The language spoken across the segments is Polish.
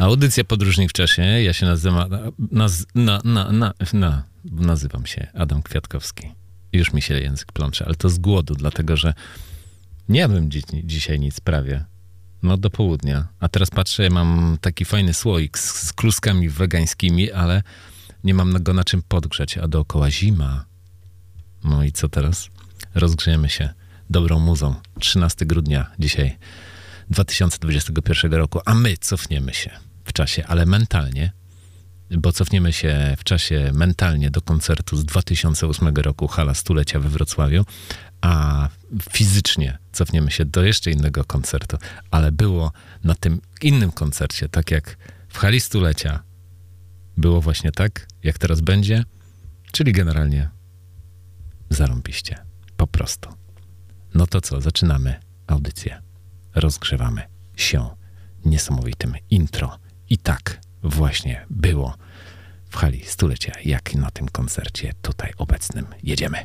Audycja Podróżnik w czasie. Ja się nazywam, naz, na, na, na, na, nazywam się Adam Kwiatkowski. Już mi się język plącze, ale to z głodu, dlatego że nie jadłem dzi dzisiaj nic prawie. No do południa. A teraz patrzę, mam taki fajny słoik z, z kluskami wegańskimi, ale nie mam go na czym podgrzać, a dookoła zima. No i co teraz? Rozgrzejemy się dobrą muzą. 13 grudnia dzisiaj 2021 roku, a my cofniemy się w czasie, ale mentalnie, bo cofniemy się w czasie mentalnie do koncertu z 2008 roku Hala Stulecia we Wrocławiu, a fizycznie cofniemy się do jeszcze innego koncertu, ale było na tym innym koncercie, tak jak w Hali Stulecia było właśnie tak, jak teraz będzie, czyli generalnie zarąbiście, po prostu. No to co, zaczynamy audycję. Rozgrzewamy się niesamowitym intro i tak właśnie było w hali stulecia, jak i na tym koncercie tutaj obecnym. Jedziemy.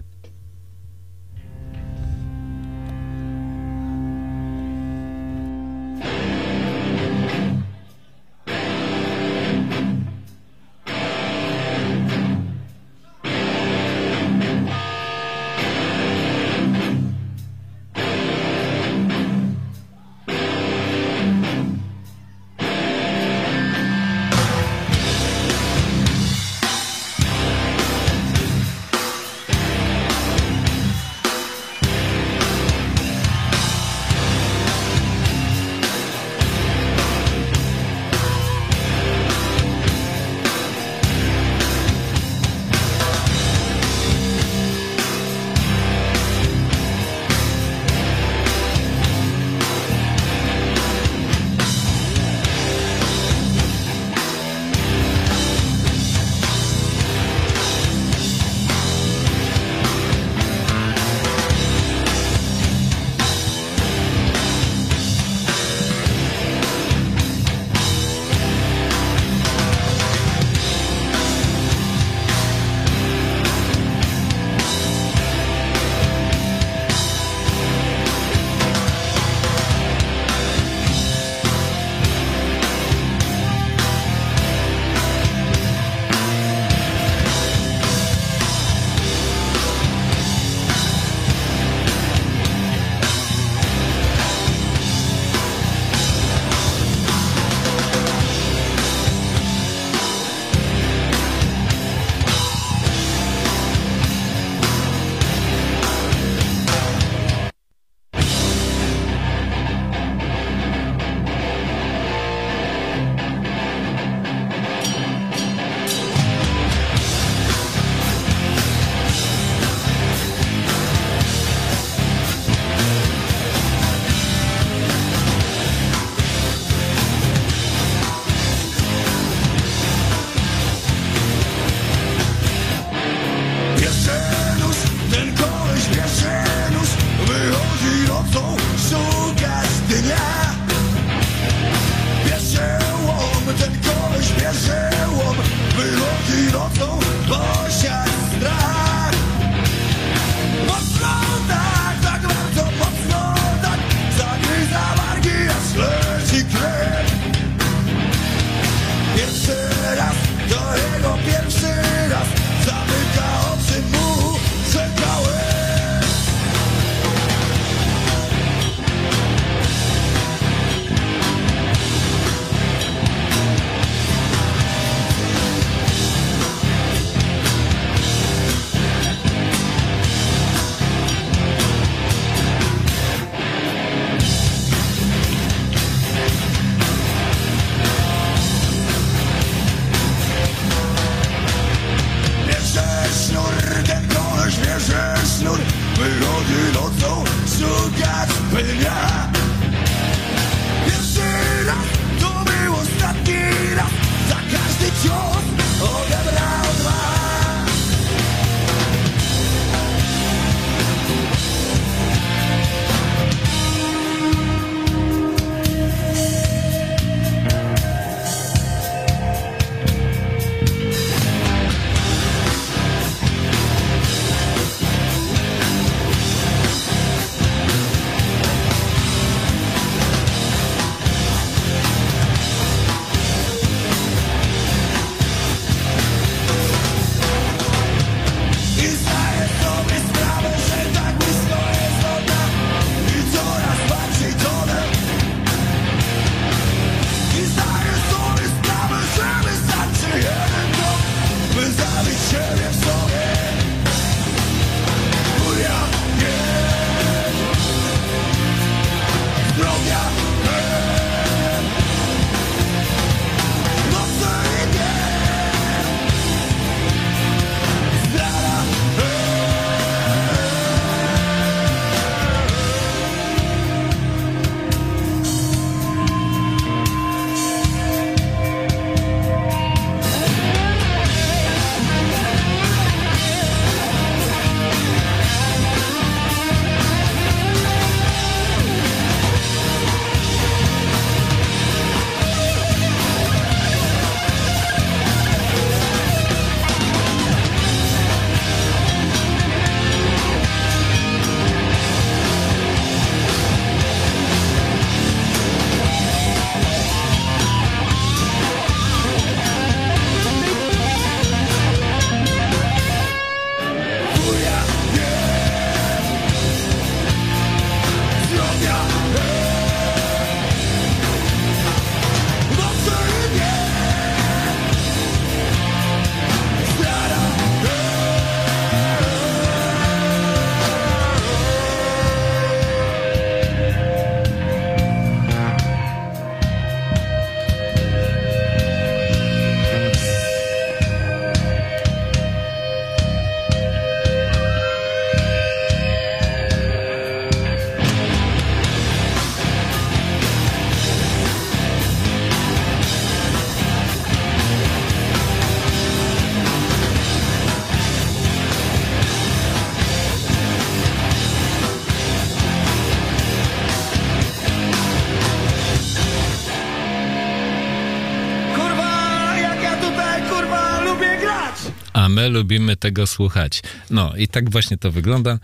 Lubimy tego słuchać. No i tak właśnie to wygląda.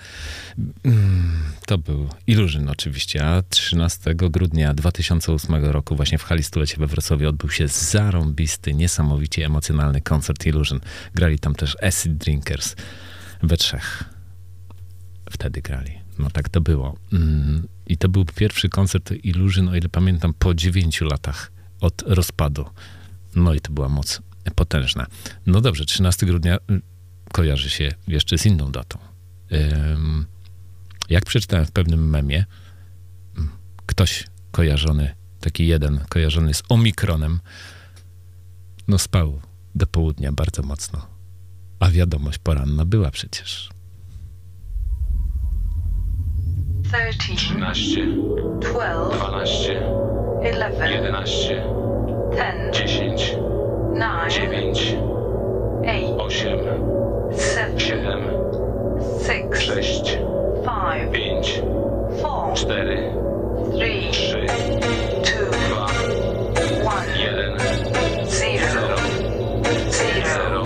Mm, to był Illusion oczywiście, a 13 grudnia 2008 roku właśnie w hali stulecie we Wrocławiu odbył się zarąbisty, niesamowicie emocjonalny koncert Illusion. Grali tam też Acid Drinkers we trzech. Wtedy grali. No tak to było. Mm, I to był pierwszy koncert Illusion, o ile pamiętam, po dziewięciu latach od rozpadu. No i to była moc potężna. No dobrze, 13 grudnia y, kojarzy się jeszcze z inną datą. Jak przeczytałem w pewnym memie, mm, ktoś kojarzony, taki jeden, kojarzony z Omikronem, no spał do południa bardzo mocno. A wiadomość poranna była przecież. 13, 12, 11, 11, 10, 9, 8, 7, 6, 5, 4, 3, 2, 1, 0, 0, 0,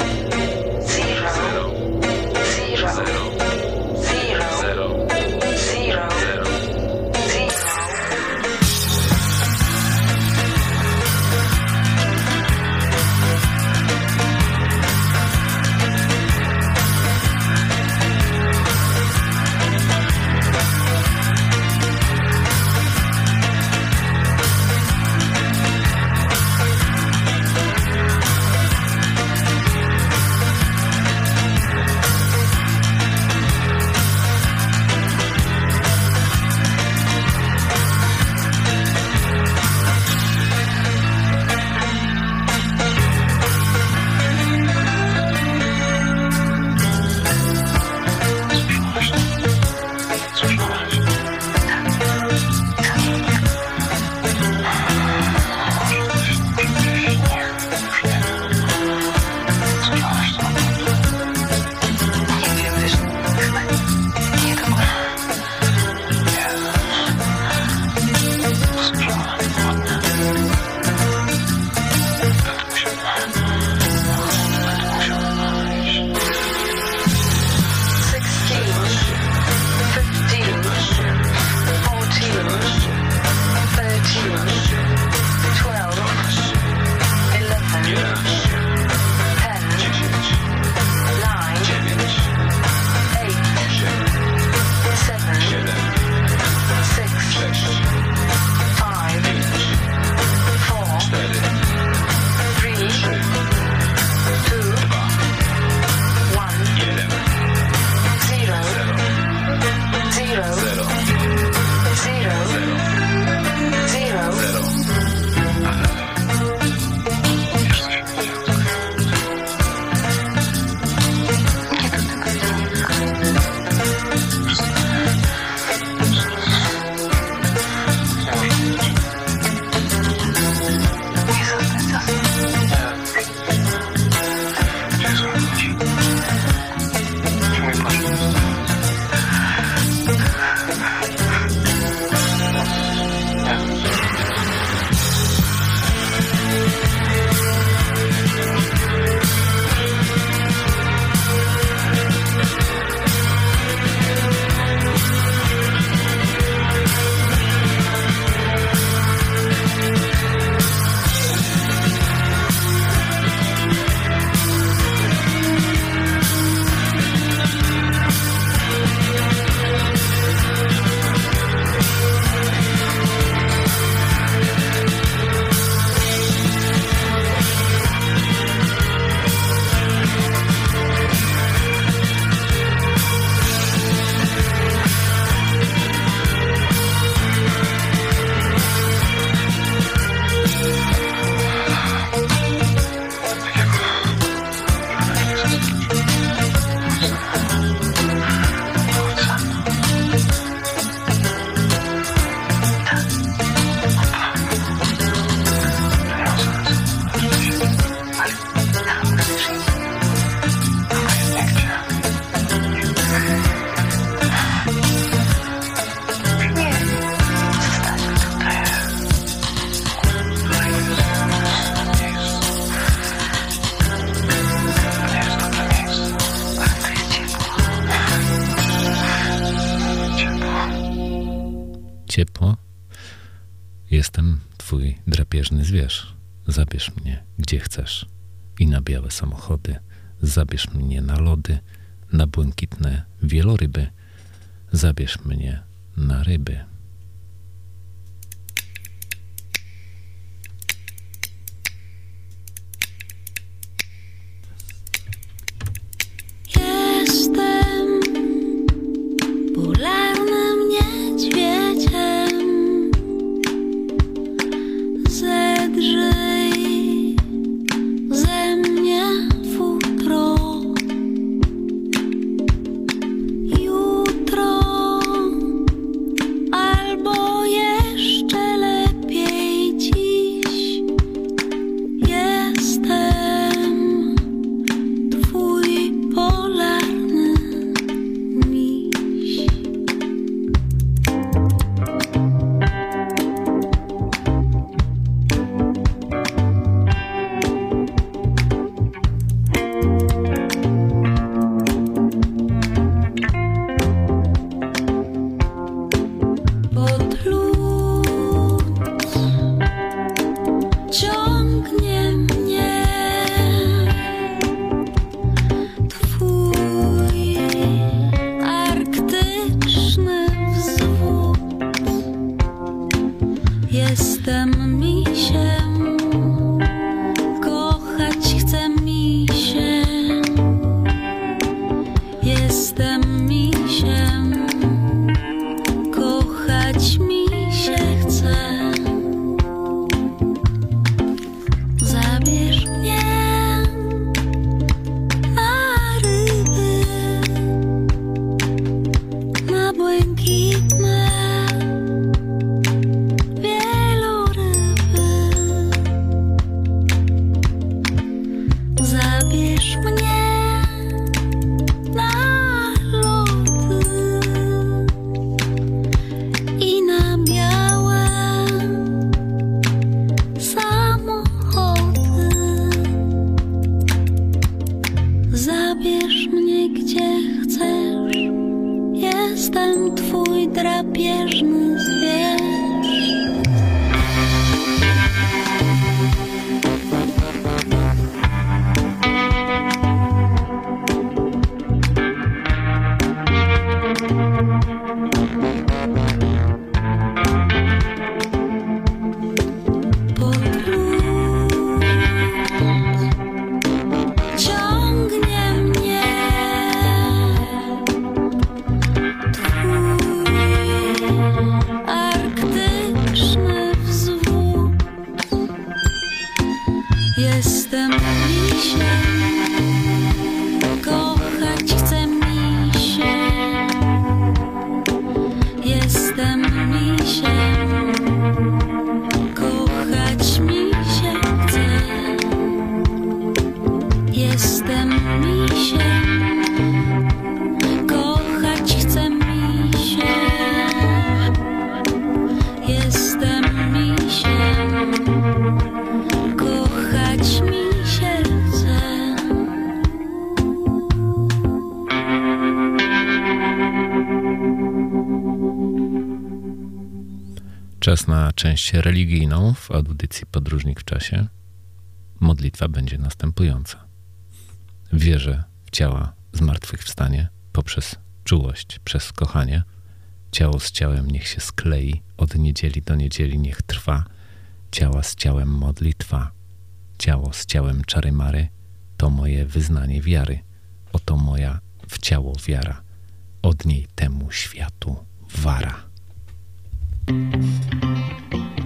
gdzie chcesz. I na białe samochody. Zabierz mnie na lody, na błękitne wieloryby. Zabierz mnie na ryby. Część religijną w audycji Podróżnik w czasie. Modlitwa będzie następująca. Wierzę w ciała zmartwychwstanie poprzez czułość, przez kochanie. Ciało z ciałem niech się sklei, od niedzieli do niedzieli niech trwa. Ciała z ciałem modlitwa. Ciało z ciałem czary mary to moje wyznanie wiary. Oto moja w ciało wiara. Od niej temu światu wara. Thank you.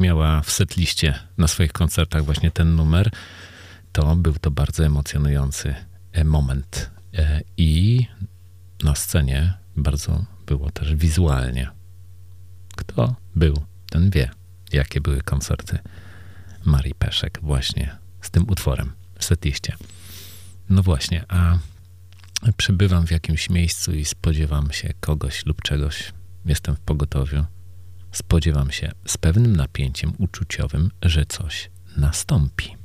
Miała w setliście na swoich koncertach właśnie ten numer, to był to bardzo emocjonujący e, moment. E, I na scenie bardzo było też wizualnie. Kto był, ten wie, jakie były koncerty Marii Peszek właśnie z tym utworem w setliście. No właśnie, a przebywam w jakimś miejscu i spodziewam się kogoś lub czegoś. Jestem w pogotowiu spodziewam się z pewnym napięciem uczuciowym, że coś nastąpi.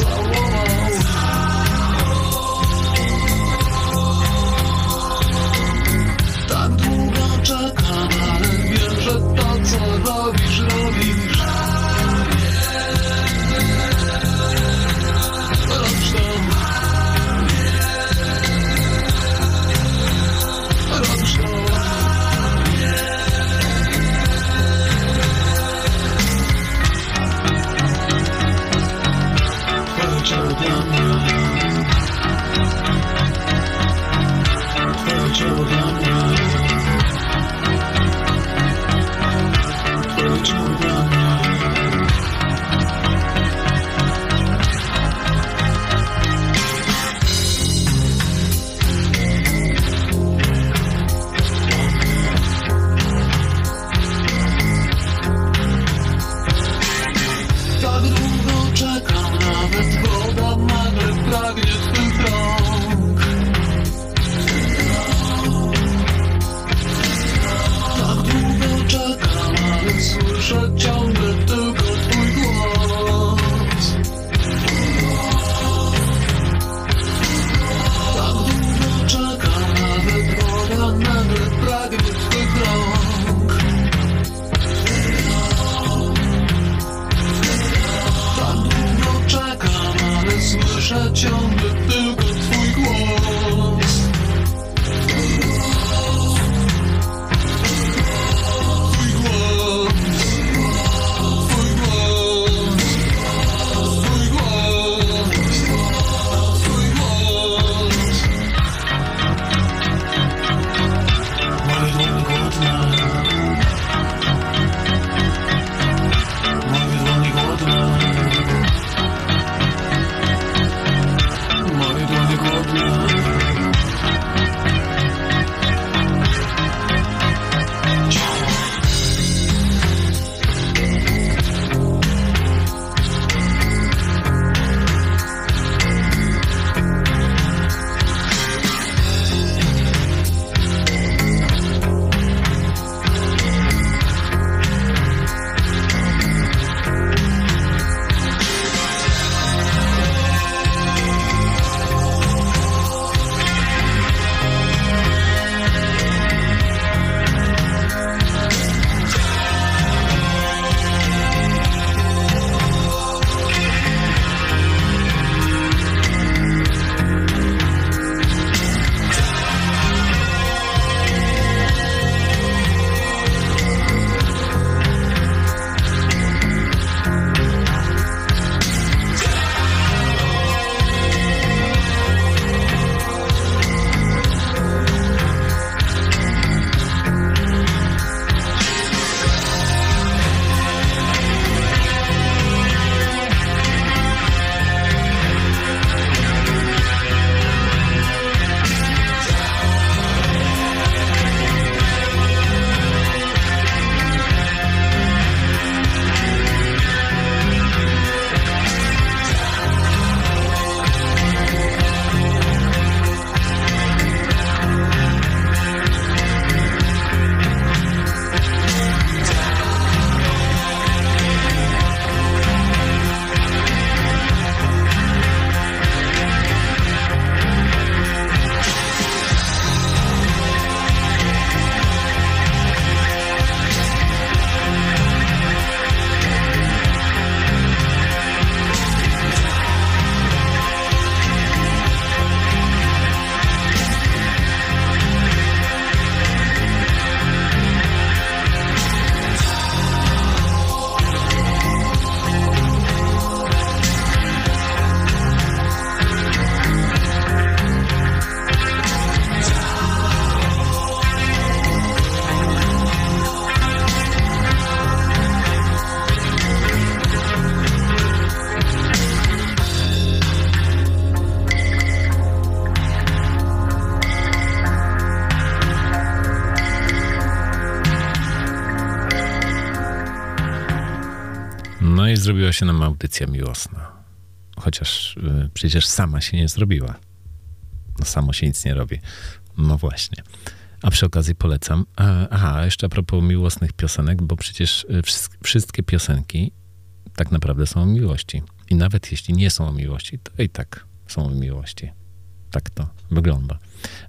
slow się nam audycja miłosna. Chociaż y, przecież sama się nie zrobiła. No samo się nic nie robi. No właśnie. A przy okazji polecam. Aha, jeszcze a propos miłosnych piosenek, bo przecież y, wszystkie piosenki tak naprawdę są o miłości. I nawet jeśli nie są o miłości, to i tak są o miłości. Tak to wygląda.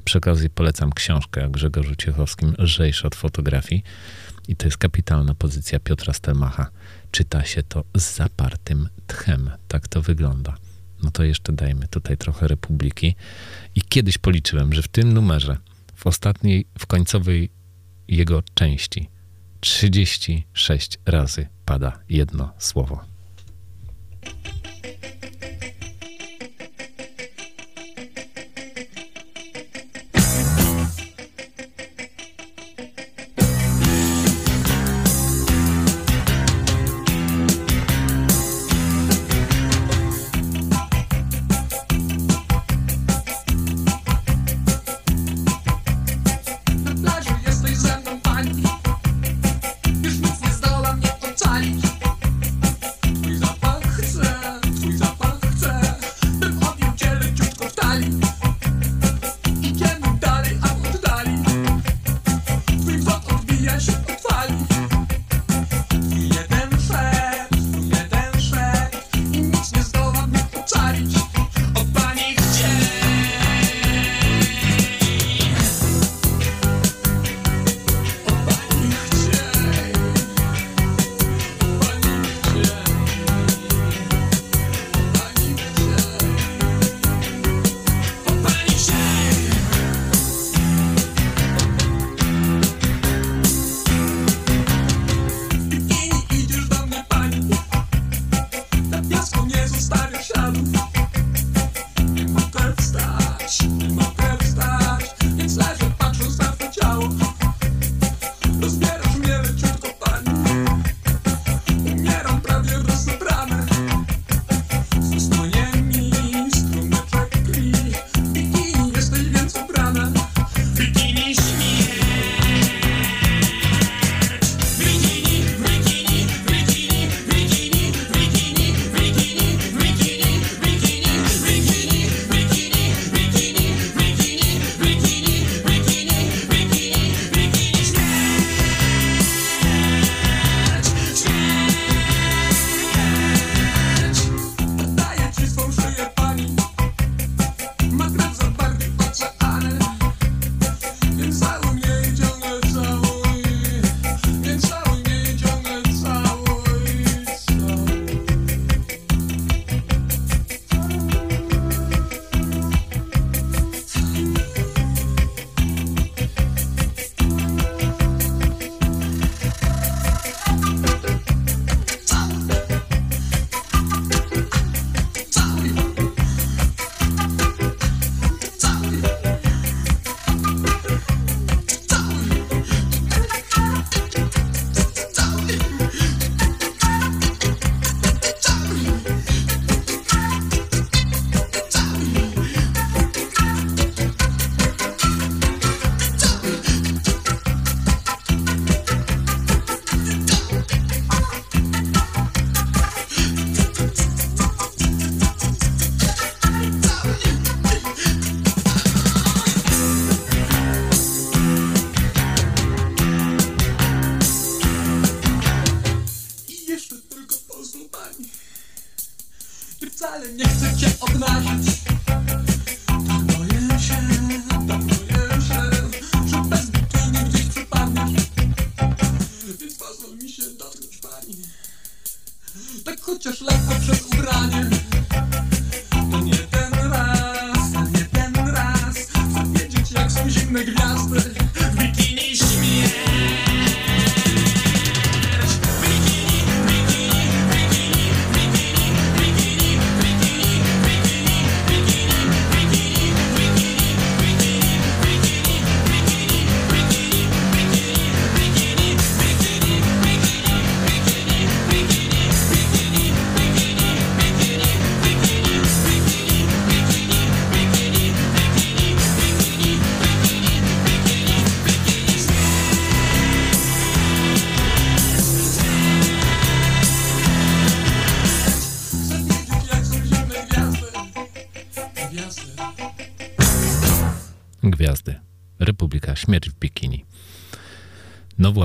Przy okazji polecam książkę Grzegorzu Ciechowskim Lżejsze od fotografii. I to jest kapitalna pozycja Piotra Stelmacha. Czyta się to z zapartym tchem. Tak to wygląda. No to jeszcze dajmy tutaj trochę Republiki. I kiedyś policzyłem, że w tym numerze, w ostatniej, w końcowej jego części, 36 razy pada jedno słowo.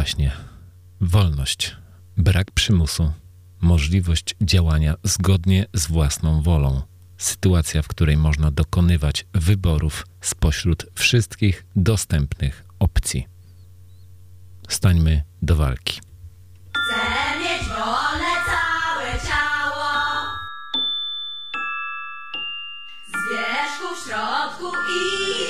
właśnie wolność, brak przymusu, możliwość działania zgodnie z własną wolą. Sytuacja, w której można dokonywać wyborów spośród wszystkich dostępnych opcji. Stańmy do walki. Chcę mieć całe ciało Z wierzchu, w środku i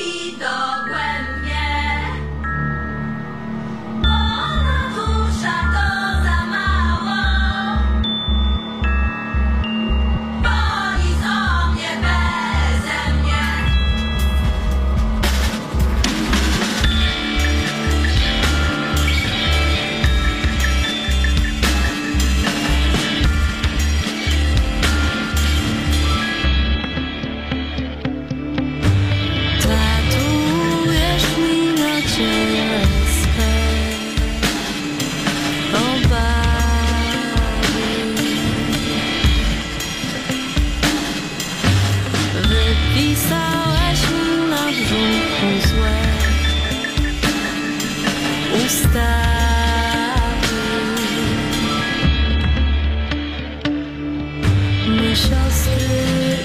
Siostry,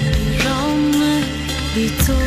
żony i córki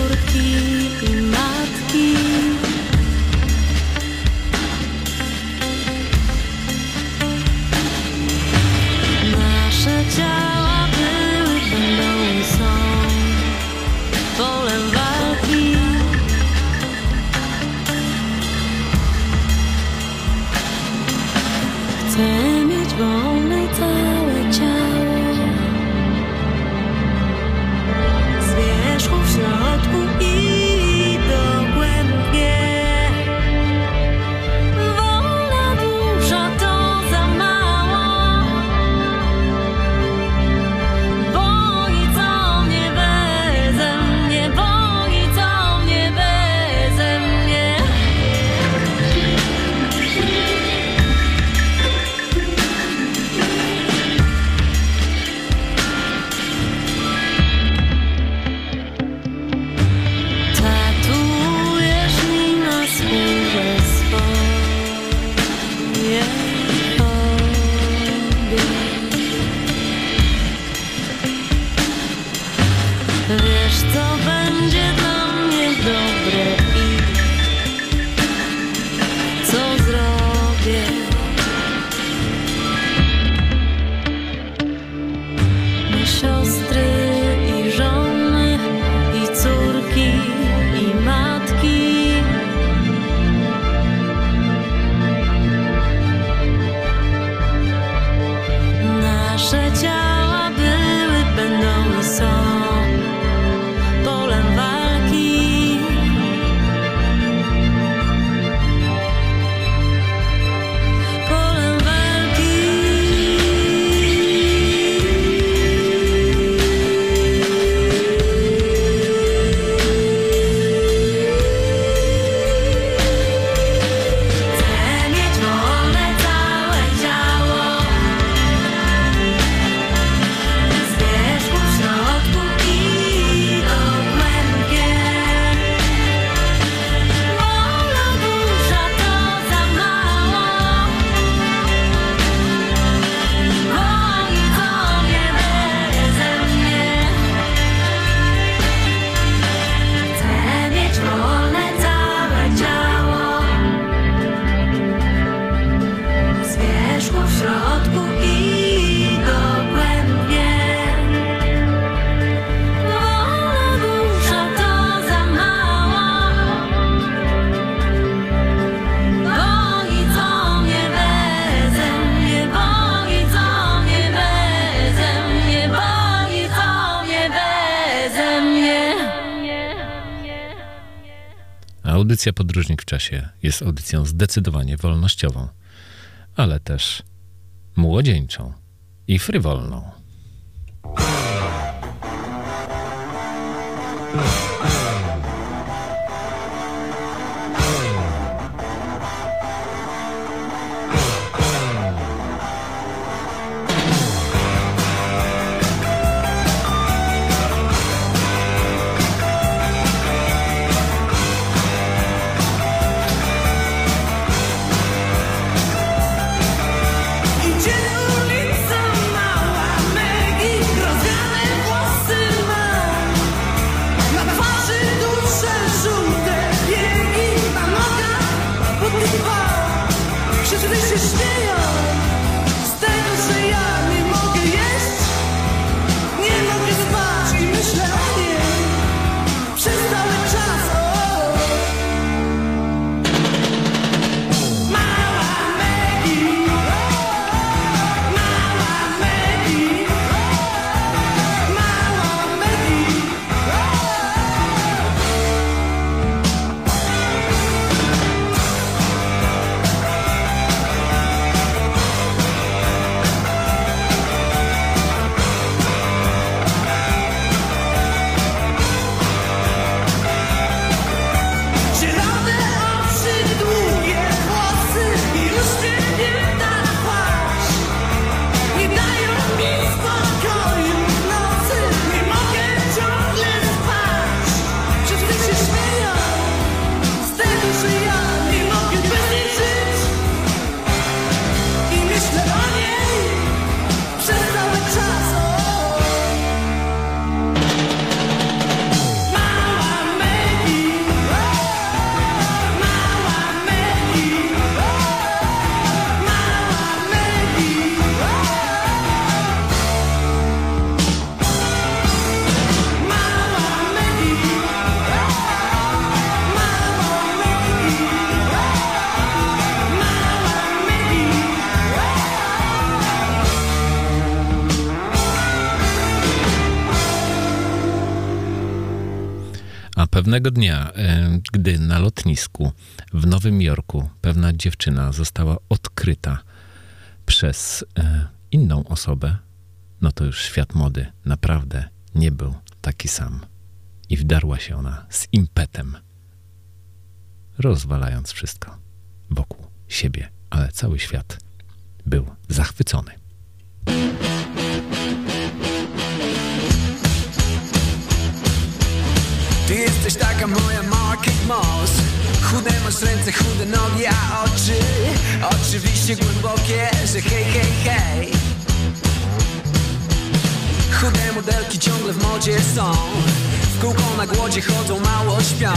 Audycja Podróżnik w Czasie jest audycją zdecydowanie wolnościową, ale też młodzieńczą i frywolną. to stay Pewnego dnia, e, gdy na lotnisku w Nowym Jorku pewna dziewczyna została odkryta przez e, inną osobę, no to już świat mody naprawdę nie był taki sam. I wdarła się ona z impetem, rozwalając wszystko wokół siebie, ale cały świat był zachwycony. Taka moja mała Kate Moss Chude masz ręce, chude nogi, a oczy Oczywiście głębokie, że hej, hej, hej. Chude modelki ciągle w modzie są. W kółko na głodzie chodzą, mało śpią.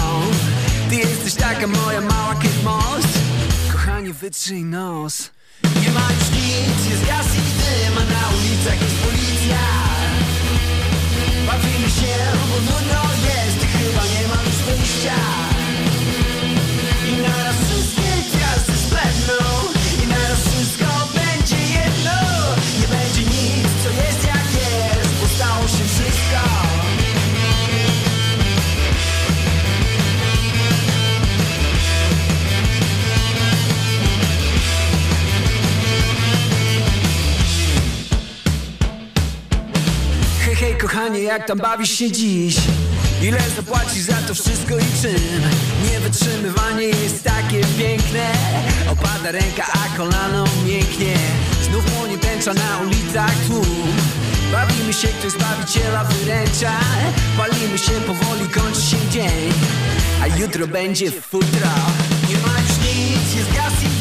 Ty jesteś taka moja mała Kate Moss Kochanie, wytrzyj nos. Nie ma już nic, jest gaz i dym A na ulicach jest policja. Bawimy się, bo nudno jest kochanie, jak tam bawisz się dziś? Ile zapłacisz za to wszystko i czym? Niewytrzymywanie jest takie piękne. Opada ręka, a kolano mięknie. Znów płonie tęcza na ulicach tłum. Bawimy się, ktoś zbawiciela wyręcza. Palimy się, powoli kończy się dzień. A jutro będzie futro. Nie ma już nic, jest gaz i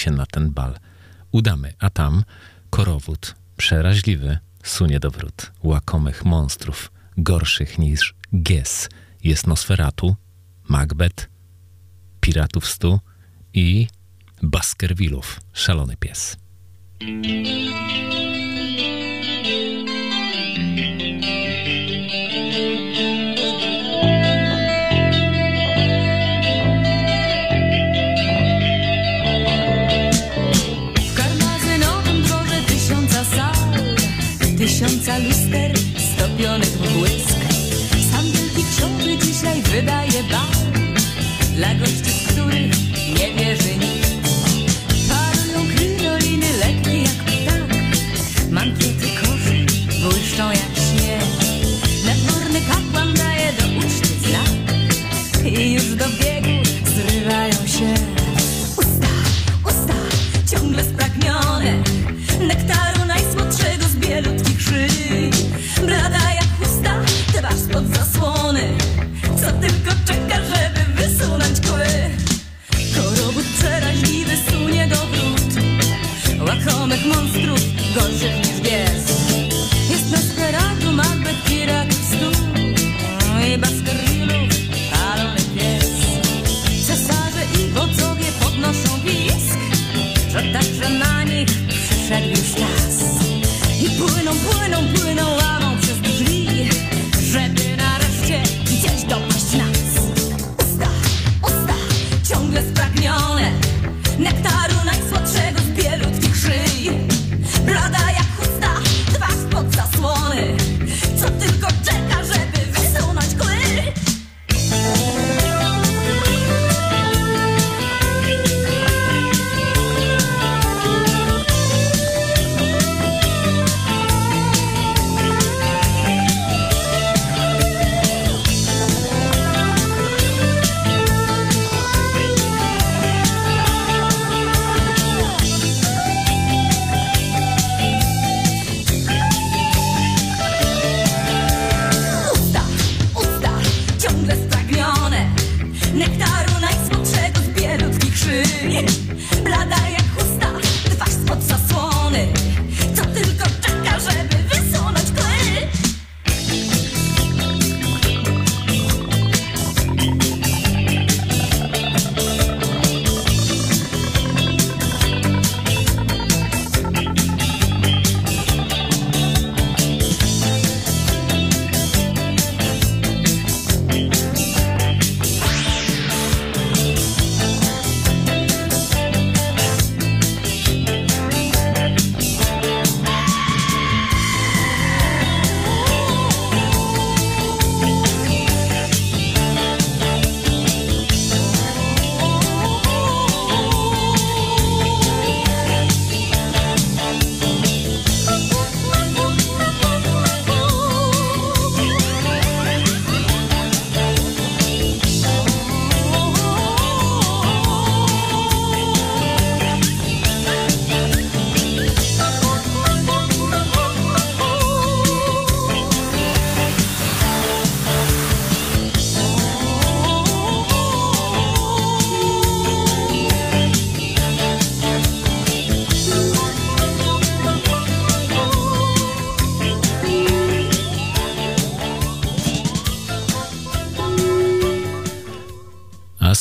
się na ten bal. Udamy, a tam korowód przeraźliwy sunie do wrót. Łakomych monstrów, gorszych niż Gies, jest Nosferatu, Macbeth, Piratów Stu i Baskervillów, szalony pies. Tysiąca luster stopionych w błysk. Sam wielki książę dzisiaj wydaje bal Dla gości,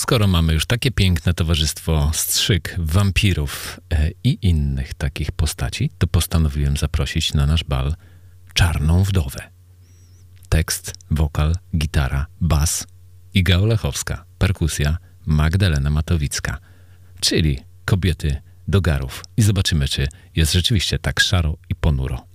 skoro mamy już takie piękne towarzystwo strzyk, wampirów e, i innych takich postaci, to postanowiłem zaprosić na nasz bal Czarną Wdowę. Tekst, wokal, gitara, bas Iga Olechowska, perkusja Magdalena Matowicka, czyli kobiety do garów. I zobaczymy, czy jest rzeczywiście tak szaro i ponuro.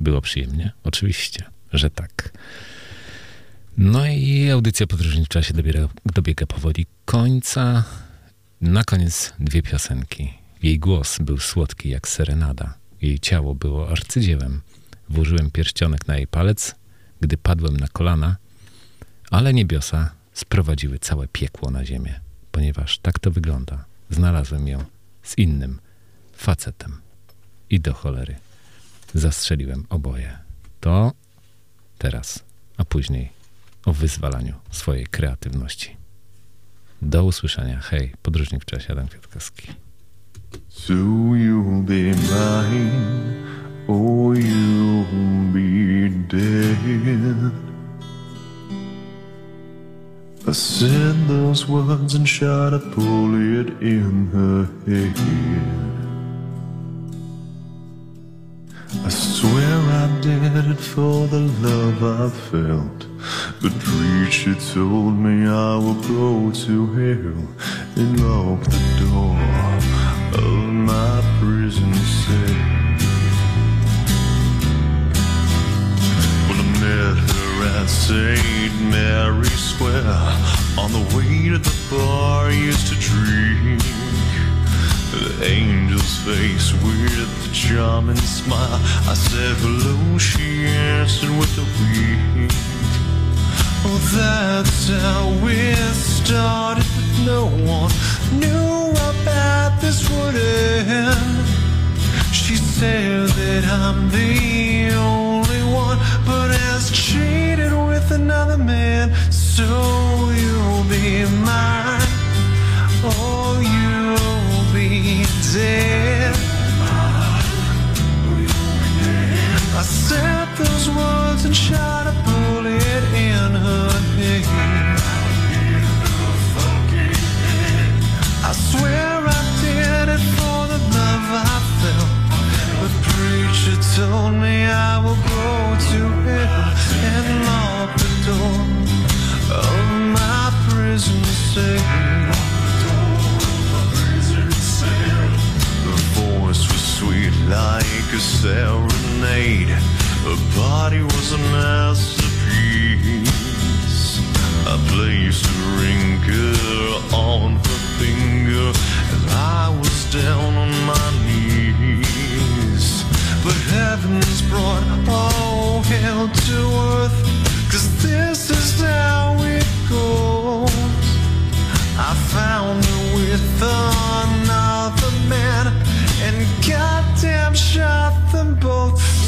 Było przyjemnie? Oczywiście, że tak. No i audycja Podróżni w czasie dobiega, dobiega powoli końca. Na koniec dwie piosenki. Jej głos był słodki jak serenada. Jej ciało było arcydziełem. Włożyłem pierścionek na jej palec, gdy padłem na kolana, ale niebiosa sprowadziły całe piekło na ziemię, ponieważ tak to wygląda. Znalazłem ją z innym facetem. I do cholery zastrzeliłem oboje. To teraz, a później o wyzwalaniu swojej kreatywności. Do usłyszenia. Hej, podróżnik w czasie, Adam Kwiatkowski. So you'll be mine, or you'll be dead. I said those words and shot a bullet in her head. I swear I did it for the love I felt. But preacher told me I would go to hell and lock the door of my prison cell. When I met her at St. Mary's Square on the way to the bar, I used to drink. The angel's face with a charming smile. I said hello, she answered with a wink. Oh, that's how it started, but no one knew how bad this would end. She said that I'm the only one, but has cheated with another man. So you'll be mine, oh, or you'll I said those words and shot a bullet in her head. I swear I did it for the love I felt. The preacher told me I will go to hell and lock the door of my prison cell. Like a serenade. Her body was a masterpiece. I placed a ring girl on her finger as I was down on my knees. But heavens brought all hell to earth, cause this is how it goes. I found her with another man and goddamn shot them both.